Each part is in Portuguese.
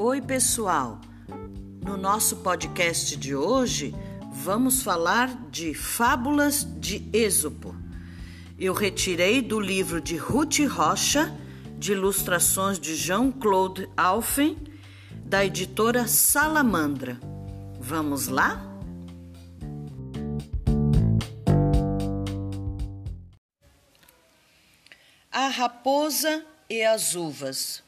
Oi, pessoal! No nosso podcast de hoje, vamos falar de Fábulas de Êxopo. Eu retirei do livro de Ruth Rocha, de ilustrações de Jean-Claude Alphen, da editora Salamandra. Vamos lá? A raposa e as uvas.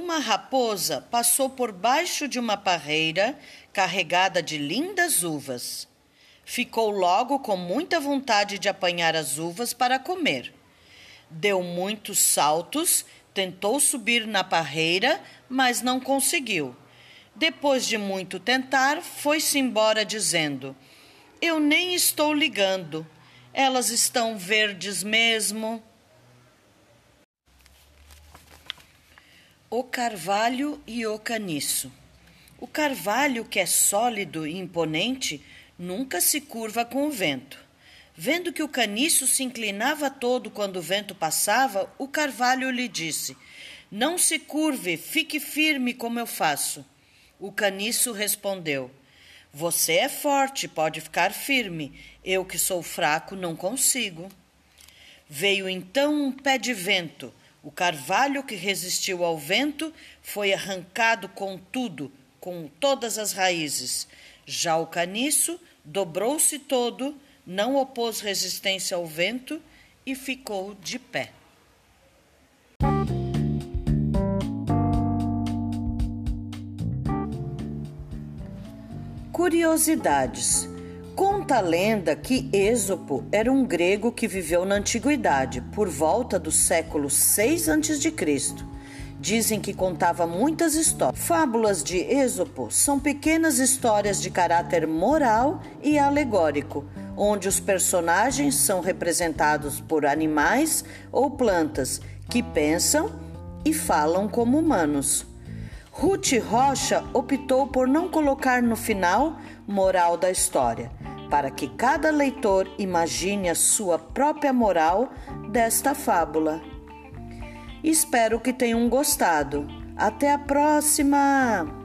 Uma raposa passou por baixo de uma parreira carregada de lindas uvas. Ficou logo com muita vontade de apanhar as uvas para comer. Deu muitos saltos, tentou subir na parreira, mas não conseguiu. Depois de muito tentar, foi-se embora dizendo: Eu nem estou ligando. Elas estão verdes mesmo. O carvalho e o caniço. O carvalho, que é sólido e imponente, nunca se curva com o vento. Vendo que o caniço se inclinava todo quando o vento passava, o carvalho lhe disse: Não se curve, fique firme como eu faço. O caniço respondeu: Você é forte, pode ficar firme. Eu, que sou fraco, não consigo. Veio então um pé de vento o carvalho que resistiu ao vento foi arrancado com tudo, com todas as raízes. Já o caniço dobrou-se todo, não opôs resistência ao vento e ficou de pé. Curiosidades. Conta a lenda que Êxopo era um grego que viveu na antiguidade, por volta do século 6 a.C. Dizem que contava muitas histórias. Fábulas de Êxopo são pequenas histórias de caráter moral e alegórico, onde os personagens são representados por animais ou plantas que pensam e falam como humanos. Ruth Rocha optou por não colocar no final moral da história para que cada leitor imagine a sua própria moral desta fábula. Espero que tenham gostado. Até a próxima!